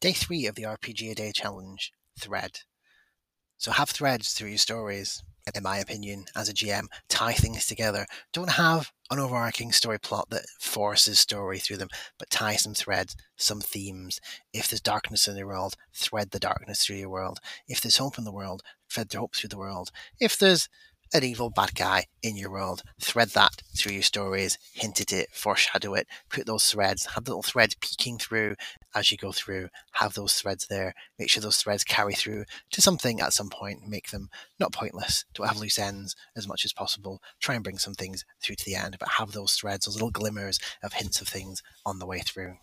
Day three of the RPG a day challenge thread. So have threads through your stories. In my opinion, as a GM, tie things together. Don't have an overarching story plot that forces story through them, but tie some threads, some themes. If there's darkness in the world, thread the darkness through your world. If there's hope in the world, thread the hope through the world. If there's an evil bad guy in your world. Thread that through your stories, hint at it, foreshadow it, put those threads, have little threads peeking through as you go through, have those threads there, make sure those threads carry through to something at some point, make them not pointless, don't have loose ends as much as possible, try and bring some things through to the end, but have those threads, those little glimmers of hints of things on the way through.